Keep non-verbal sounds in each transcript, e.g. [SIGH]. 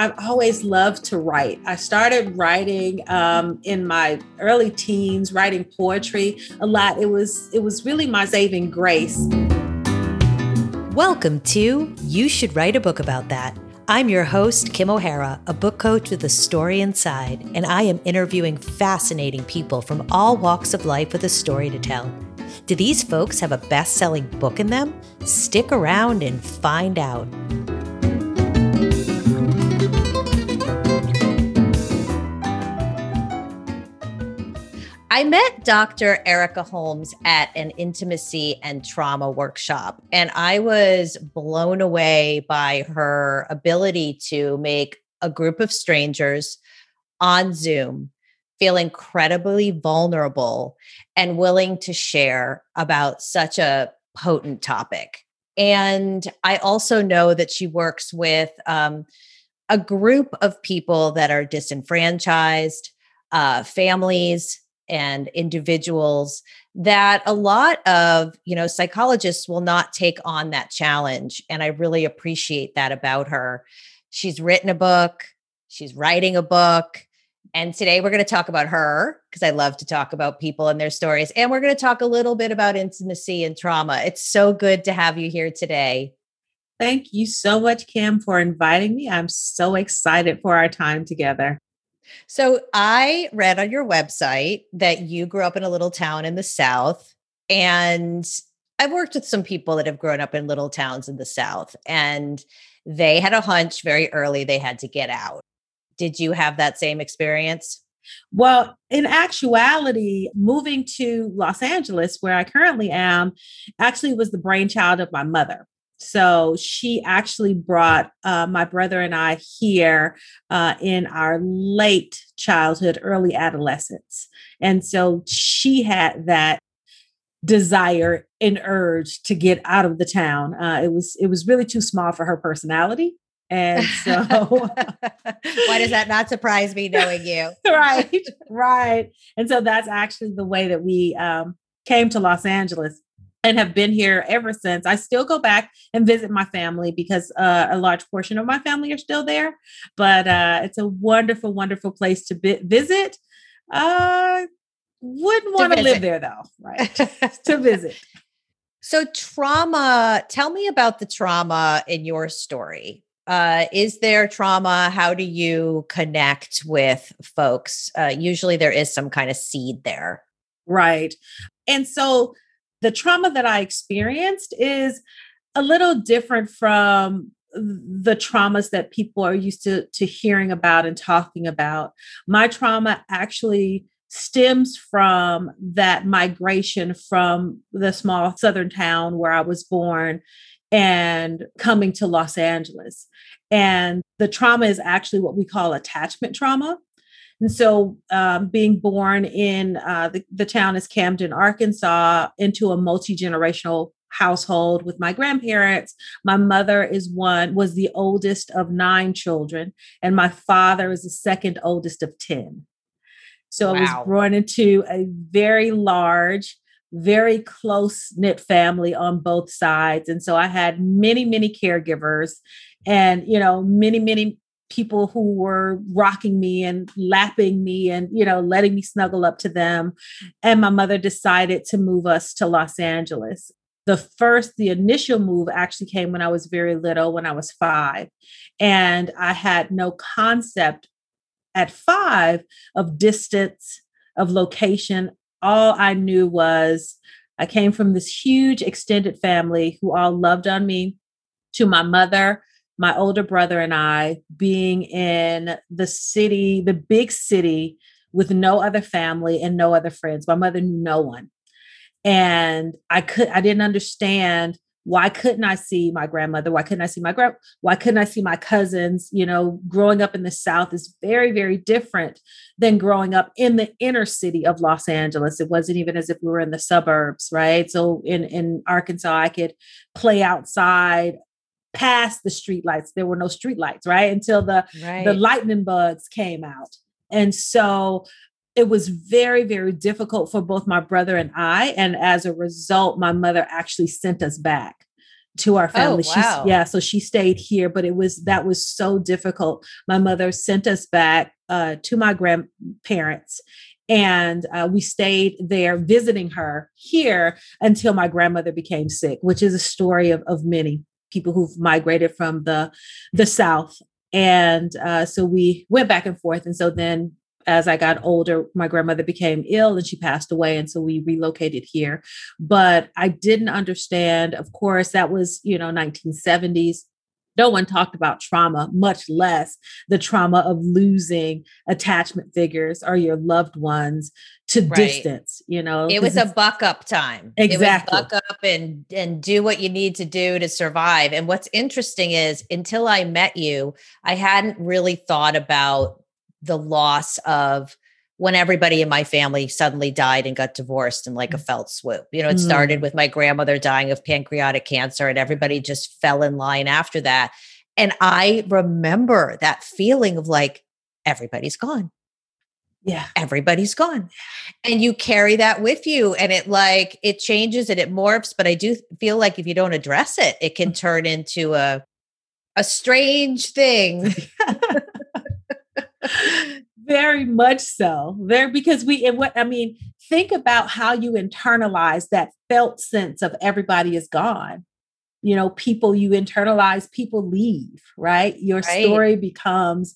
I've always loved to write. I started writing um, in my early teens, writing poetry a lot. It was it was really my saving grace. Welcome to You Should Write a Book About That. I'm your host, Kim O'Hara, a book coach with a story inside, and I am interviewing fascinating people from all walks of life with a story to tell. Do these folks have a best selling book in them? Stick around and find out. I met Dr. Erica Holmes at an intimacy and trauma workshop, and I was blown away by her ability to make a group of strangers on Zoom feel incredibly vulnerable and willing to share about such a potent topic. And I also know that she works with um, a group of people that are disenfranchised, uh, families, and individuals that a lot of you know psychologists will not take on that challenge and i really appreciate that about her. She's written a book she's writing a book and today we're going to talk about her because i love to talk about people and their stories and we're going to talk a little bit about intimacy and trauma. It's so good to have you here today. Thank you so much kim for inviting me. I'm so excited for our time together so I read on your website that you grew up in a little town in the South. And I've worked with some people that have grown up in little towns in the South, and they had a hunch very early they had to get out. Did you have that same experience? Well, in actuality, moving to Los Angeles, where I currently am, actually was the brainchild of my mother. So she actually brought uh, my brother and I here uh, in our late childhood, early adolescence. And so she had that desire and urge to get out of the town. Uh, it was it was really too small for her personality. And [LAUGHS] so why does that not surprise me knowing you? [LAUGHS] right, right. And so that's actually the way that we um, came to Los Angeles and have been here ever since. I still go back and visit my family because uh, a large portion of my family are still there. But uh, it's a wonderful, wonderful place to bi- visit. Uh, wouldn't want to live there though, right? [LAUGHS] to visit. So, trauma, tell me about the trauma in your story. Uh, is there trauma? How do you connect with folks? Uh, usually there is some kind of seed there. Right. And so the trauma that I experienced is a little different from the traumas that people are used to to hearing about and talking about. My trauma actually stems from that migration from the small southern town where I was born and coming to Los Angeles. And the trauma is actually what we call attachment trauma. And so, um, being born in uh, the, the town is Camden, Arkansas, into a multi generational household with my grandparents. My mother is one, was the oldest of nine children, and my father is the second oldest of 10. So wow. I was born into a very large, very close knit family on both sides. And so I had many, many caregivers and, you know, many, many people who were rocking me and lapping me and you know letting me snuggle up to them. And my mother decided to move us to Los Angeles. The first the initial move actually came when I was very little when I was 5 and I had no concept at 5 of distance of location. All I knew was I came from this huge extended family who all loved on me to my mother my older brother and I being in the city, the big city, with no other family and no other friends. My mother knew no one. And I could I didn't understand why couldn't I see my grandmother? Why couldn't I see my grand why couldn't I see my cousins? You know, growing up in the South is very, very different than growing up in the inner city of Los Angeles. It wasn't even as if we were in the suburbs, right? So in, in Arkansas, I could play outside past the street lights. There were no street lights, right? Until the right. the lightning bugs came out. And so it was very, very difficult for both my brother and I. And as a result, my mother actually sent us back to our family. Oh, wow. She's yeah, so she stayed here, but it was that was so difficult. My mother sent us back uh, to my grandparents and uh, we stayed there visiting her here until my grandmother became sick which is a story of, of many people who've migrated from the the south and uh, so we went back and forth and so then as I got older, my grandmother became ill and she passed away. And so we relocated here. But I didn't understand, of course, that was, you know, 1970s no one talked about trauma, much less the trauma of losing attachment figures or your loved ones to right. distance. You know, it was a buck up time. Exactly, buck up and and do what you need to do to survive. And what's interesting is, until I met you, I hadn't really thought about the loss of when everybody in my family suddenly died and got divorced in like a mm. felt swoop. You know, it started mm. with my grandmother dying of pancreatic cancer, and everybody just fell in line after that. And I remember that feeling of like, everybody's gone. Yeah. Everybody's gone. And you carry that with you and it like it changes and it morphs. But I do feel like if you don't address it, it can mm. turn into a a strange thing. [LAUGHS] [LAUGHS] very much so. There because we and what i mean think about how you internalize that felt sense of everybody is gone. You know people you internalize people leave right? Your right. story becomes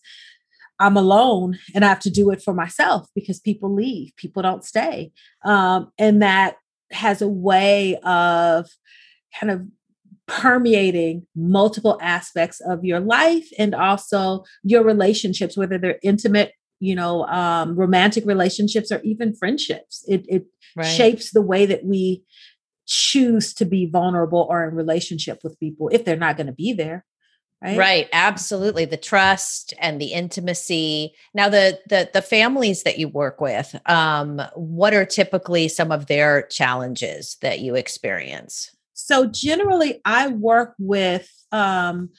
i'm alone and i have to do it for myself because people leave people don't stay. Um, and that has a way of kind of permeating multiple aspects of your life and also your relationships whether they're intimate you know um, romantic relationships or even friendships. It, it right. shapes the way that we choose to be vulnerable or in relationship with people if they're not going to be there right? Right absolutely the trust and the intimacy. Now the the the families that you work with um what are typically some of their challenges that you experience? So generally i work with um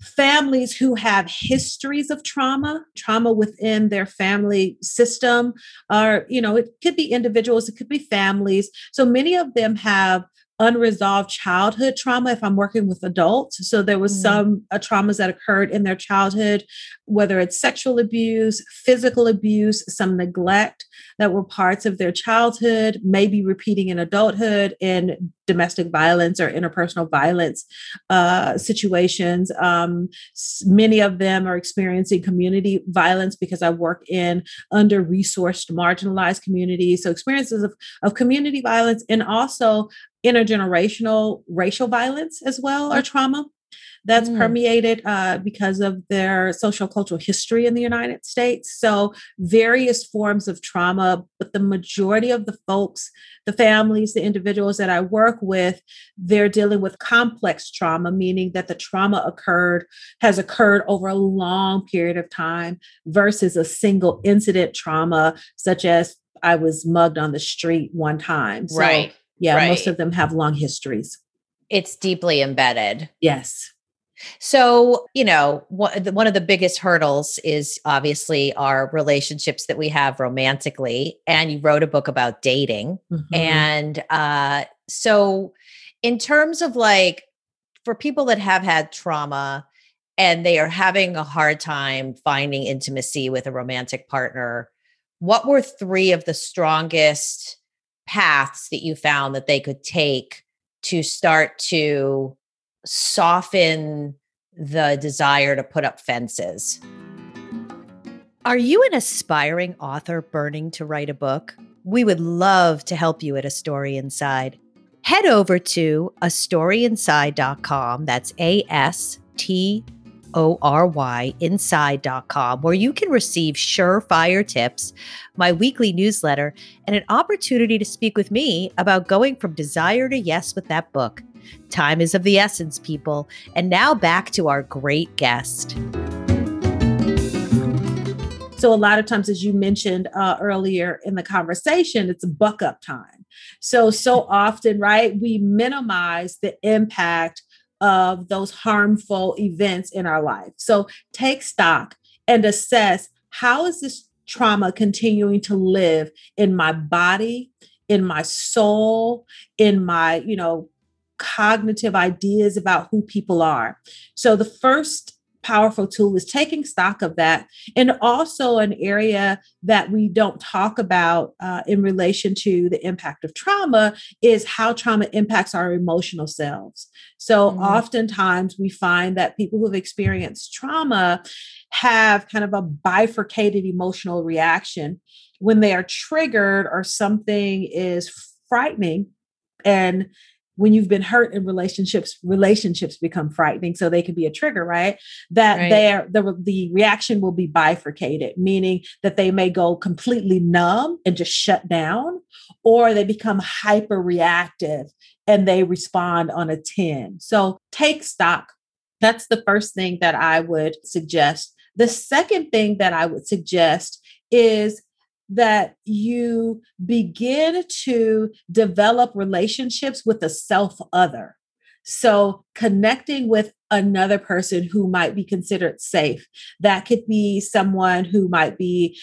families who have histories of trauma trauma within their family system or you know it could be individuals it could be families. So many of them have unresolved childhood trauma if I'm working with adults. So there was mm. some uh, traumas that occurred in their childhood, whether it's sexual abuse, physical abuse, some neglect that were parts of their childhood, maybe repeating in adulthood in domestic violence or interpersonal violence uh, situations. Um, many of them are experiencing community violence because I work in under resourced, marginalized communities. So experiences of, of community violence and also intergenerational racial violence as well or trauma that's mm. permeated uh, because of their social cultural history in the United States. So, various forms of trauma, but the majority of the folks, the families, the individuals that I work with, they're dealing with complex trauma, meaning that the trauma occurred, has occurred over a long period of time versus a single incident trauma, such as I was mugged on the street one time. So, right yeah, right. most of them have long histories. It's deeply embedded. Yes. So, you know, one of the biggest hurdles is obviously our relationships that we have romantically. And you wrote a book about dating. Mm-hmm. And uh, so, in terms of like, for people that have had trauma and they are having a hard time finding intimacy with a romantic partner, what were three of the strongest paths that you found that they could take to start to soften the desire to put up fences. Are you an aspiring author burning to write a book? We would love to help you at A Story Inside. Head over to astoryinside.com. That's A S T O R Y inside.com, where you can receive surefire tips, my weekly newsletter, and an opportunity to speak with me about going from desire to yes with that book. Time is of the essence, people. And now back to our great guest. So, a lot of times, as you mentioned uh, earlier in the conversation, it's buck up time. So, so often, right, we minimize the impact of those harmful events in our life. So take stock and assess how is this trauma continuing to live in my body, in my soul, in my, you know, cognitive ideas about who people are. So the first powerful tool is taking stock of that and also an area that we don't talk about uh, in relation to the impact of trauma is how trauma impacts our emotional selves so mm-hmm. oftentimes we find that people who've experienced trauma have kind of a bifurcated emotional reaction when they are triggered or something is frightening and when you've been hurt in relationships relationships become frightening so they can be a trigger right? That right. there the, the reaction will be bifurcated meaning that they may go completely numb and just shut down or they become hyper reactive and they respond on a 10 so take stock. That's the first thing that i would suggest. The second thing that i would suggest is that you begin to develop relationships with the self other. So, connecting with another person who might be considered safe. That could be someone who might be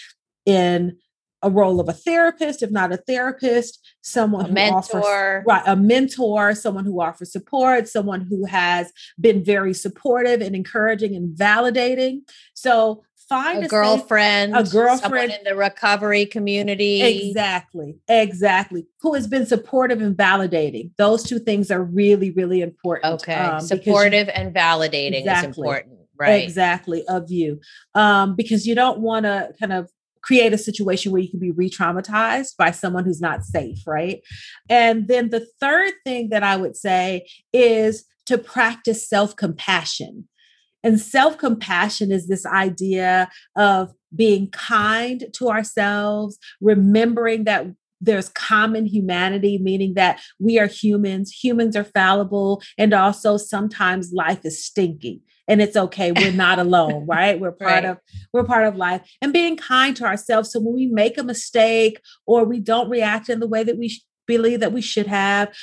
in a role of a therapist, if not a therapist, someone a who mentor. offers right, a mentor, someone who offers support, someone who has been very supportive and encouraging and validating. So find a, a girlfriend, a girlfriend in the recovery community. Exactly, exactly. Who has been supportive and validating. Those two things are really, really important. Okay, um, supportive you, and validating exactly, is important, right? Exactly of you, um, because you don't want to kind of create a situation where you can be re-traumatized by someone who's not safe, right? And then the third thing that I would say is to practice self-compassion. And self compassion is this idea of being kind to ourselves, remembering that there's common humanity, meaning that we are humans, humans are fallible, and also sometimes life is stinky and it's okay we're [LAUGHS] not alone right we're part right. of we're part of life and being kind to ourselves so when we make a mistake or we don't react in the way that we sh- believe that we should have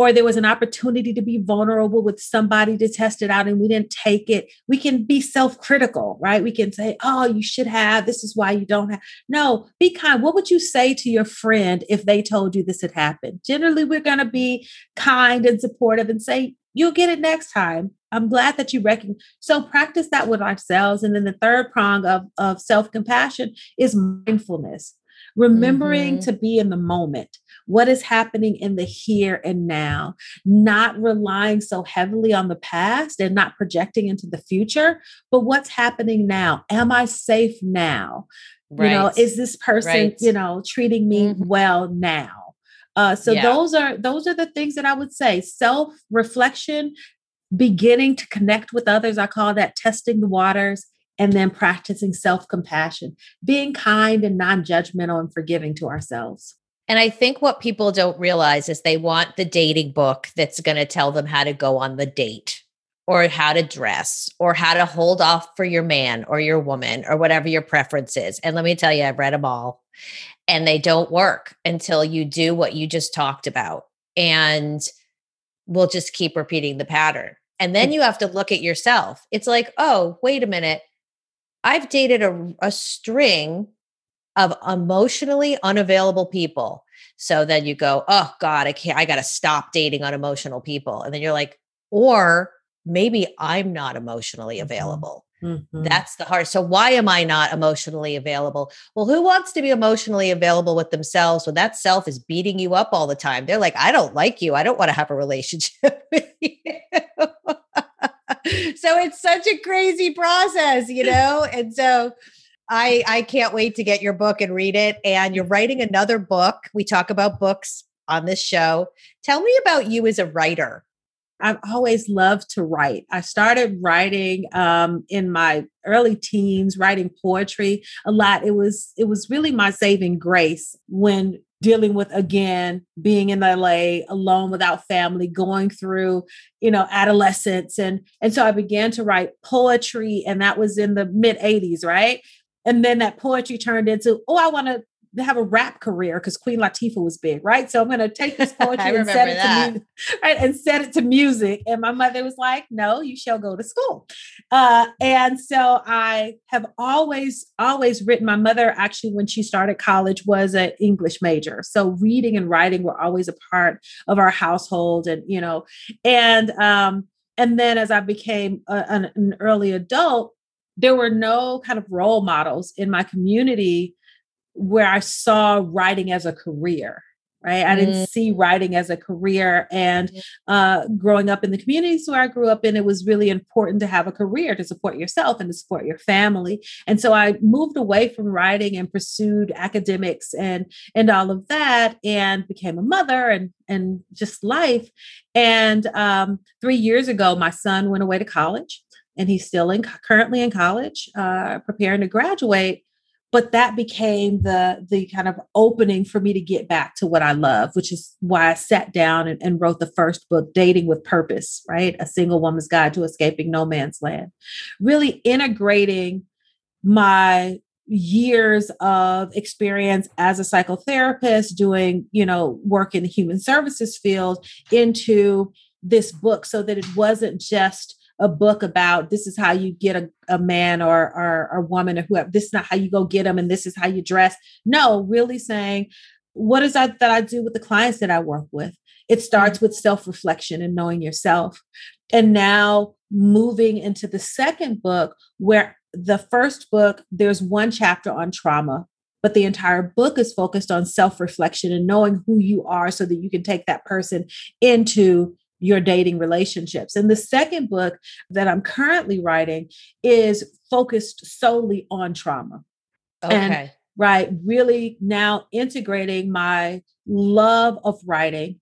or there was an opportunity to be vulnerable with somebody to test it out and we didn't take it, we can be self critical, right? We can say, oh, you should have, this is why you don't have. No, be kind. What would you say to your friend if they told you this had happened? Generally, we're going to be kind and supportive and say, you'll get it next time. I'm glad that you recognize. So practice that with ourselves. And then the third prong of, of self compassion is mindfulness remembering mm-hmm. to be in the moment what is happening in the here and now, not relying so heavily on the past and not projecting into the future, but what's happening now? Am I safe now? Right. You know, is this person, right. you know, treating me mm-hmm. well now? Uh, so yeah. those are those are the things that I would say. Self reflection, beginning to connect with others. I call that testing the waters, and then practicing self compassion, being kind and non judgmental and forgiving to ourselves. And I think what people don't realize is they want the dating book that's going to tell them how to go on the date or how to dress or how to hold off for your man or your woman or whatever your preference is. And let me tell you, I've read them all and they don't work until you do what you just talked about. And we'll just keep repeating the pattern. And then mm. you have to look at yourself. It's like, oh, wait a minute. I've dated a, a string of emotionally unavailable people. So then you go, oh God, I can't, I got to stop dating unemotional people. And then you're like, or maybe I'm not emotionally mm-hmm. available. Mm-hmm. That's the hard. So why am I not emotionally available? Well, who wants to be emotionally available with themselves when that self is beating you up all the time? They're like, I don't like you. I don't want to have a relationship [LAUGHS] with you. [LAUGHS] so it's such a crazy process, you know? And so I I can't wait to get your book and read it. And you're writing another book. We talk about books on this show. Tell me about you as a writer. I've always loved to write. I started writing um, in my early teens, writing poetry a lot. It was it was really my saving grace when dealing with again being in LA alone without family going through you know adolescence. And and so I began to write poetry and that was in the mid 80s right? And then that poetry turned into oh I want to have a rap career because Queen Latifah was big, right? So I'm going to take this [LAUGHS] poetry and set it that. to music, right? And set it to music. And my mother was like, "No, you shall go to school." Uh, and so I have always, always written. My mother actually, when she started college, was an English major, so reading and writing were always a part of our household, and you know, and um, and then as I became a, an, an early adult, there were no kind of role models in my community where I saw writing as a career. Right. I didn't mm. see writing as a career. And uh, growing up in the communities where I grew up in, it was really important to have a career to support yourself and to support your family. And so I moved away from writing and pursued academics and and all of that and became a mother and and just life. And um, three years ago, my son went away to college and he's still in currently in college, uh, preparing to graduate but that became the the kind of opening for me to get back to what i love which is why i sat down and, and, wrote the first book dating with purpose right? A single woman's guide to escaping no man's land. Really integrating my years of experience as a psychotherapist doing you know work in the human services field into this book so that it wasn't just a book about this is how you get a, a man or, or or woman or whoever. This is not how you go get them, and this is how you dress. No, really saying, what is that that I do with the clients that I work with? It starts mm-hmm. with self reflection and knowing yourself, and now moving into the second book where the first book there's one chapter on trauma but the entire book is focused on self reflection and knowing who you are so that you can take that person into your dating relationships. And the second book that I'm currently writing is focused solely on trauma. Okay. And, right. Really now integrating my love of writing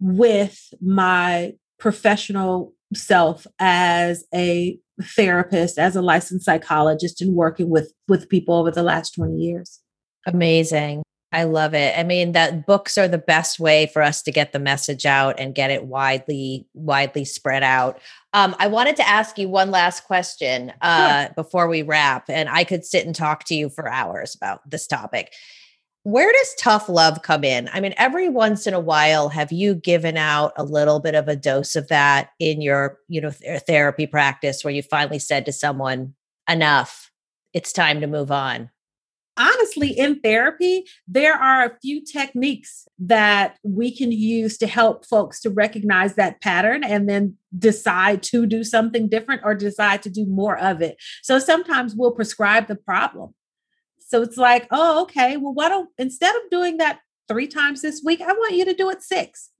with my professional self as a therapist, as a licensed psychologist, and working with with people over the last 20 years. Amazing. I love it. I mean, that books are the best way for us to get the message out and get it widely, widely spread out. Um, I wanted to ask you one last question uh, sure. before we wrap, and I could sit and talk to you for hours about this topic. Where does tough love come in? I mean, every once in a while, have you given out a little bit of a dose of that in your, you know, th- therapy practice, where you finally said to someone, "Enough, it's time to move on"? Honestly, in therapy, there are a few techniques that we can use to help folks to recognize that pattern and then decide to do something different or decide to do more of it. So sometimes we'll prescribe the problem. So it's like, oh, okay, well, why don't instead of doing that three times this week, I want you to do it six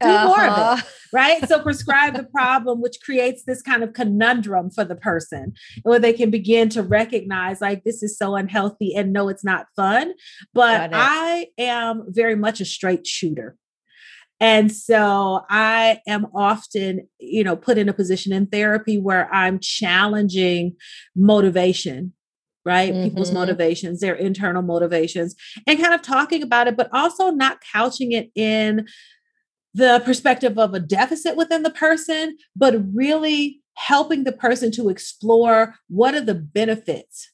do uh-huh. more of it uh-huh. right so prescribe the problem which creates this kind of conundrum for the person where they can begin to recognize like this is so unhealthy and no it's not fun but i am very much a straight shooter and so I am often, you know, put in a position in therapy where I'm challenging motivation right? Mm-hmm. People's motivations, their internal motivations, and kind of talking about it, but also not couching it in the perspective of a deficit within the person, but really helping the person to explore what are the benefits.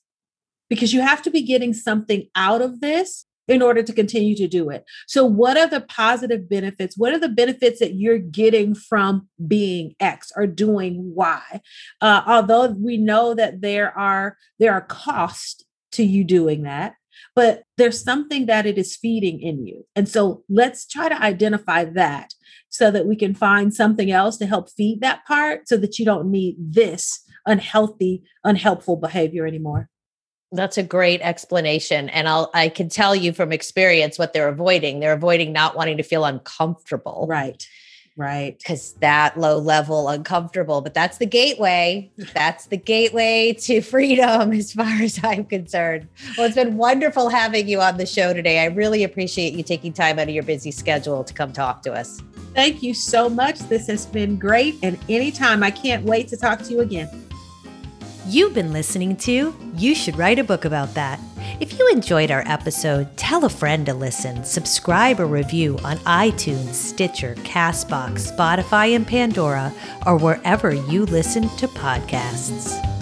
Because you have to be getting something out of this in order to continue to do it. So, what are the positive benefits? What are the benefits that you're getting from being X or doing Y? Uh, although we know that there are there are costs to you doing that, but there's something that it is feeding in you. And so let's try to identify that so that we can find something else to help feed that part so that you don't need this unhealthy, unhelpful behavior anymore. That's a great explanation. And I'll I can tell you from experience what they're avoiding. They're avoiding not wanting to feel uncomfortable. Right. Right. Because that low level, uncomfortable, but that's the gateway. [LAUGHS] That's the gateway to freedom as far as I'm concerned. Well, it's been wonderful having you on the show today. I really appreciate you taking time out of your busy schedule to come talk to us. Thank you so much. This has been great. And anytime, I can't wait to talk to you again. You've been listening to You Should Write a Book About That. If you enjoyed our episode, tell a friend to listen, subscribe or review on iTunes, Stitcher, Castbox, Spotify, and Pandora, or wherever you listen to podcasts.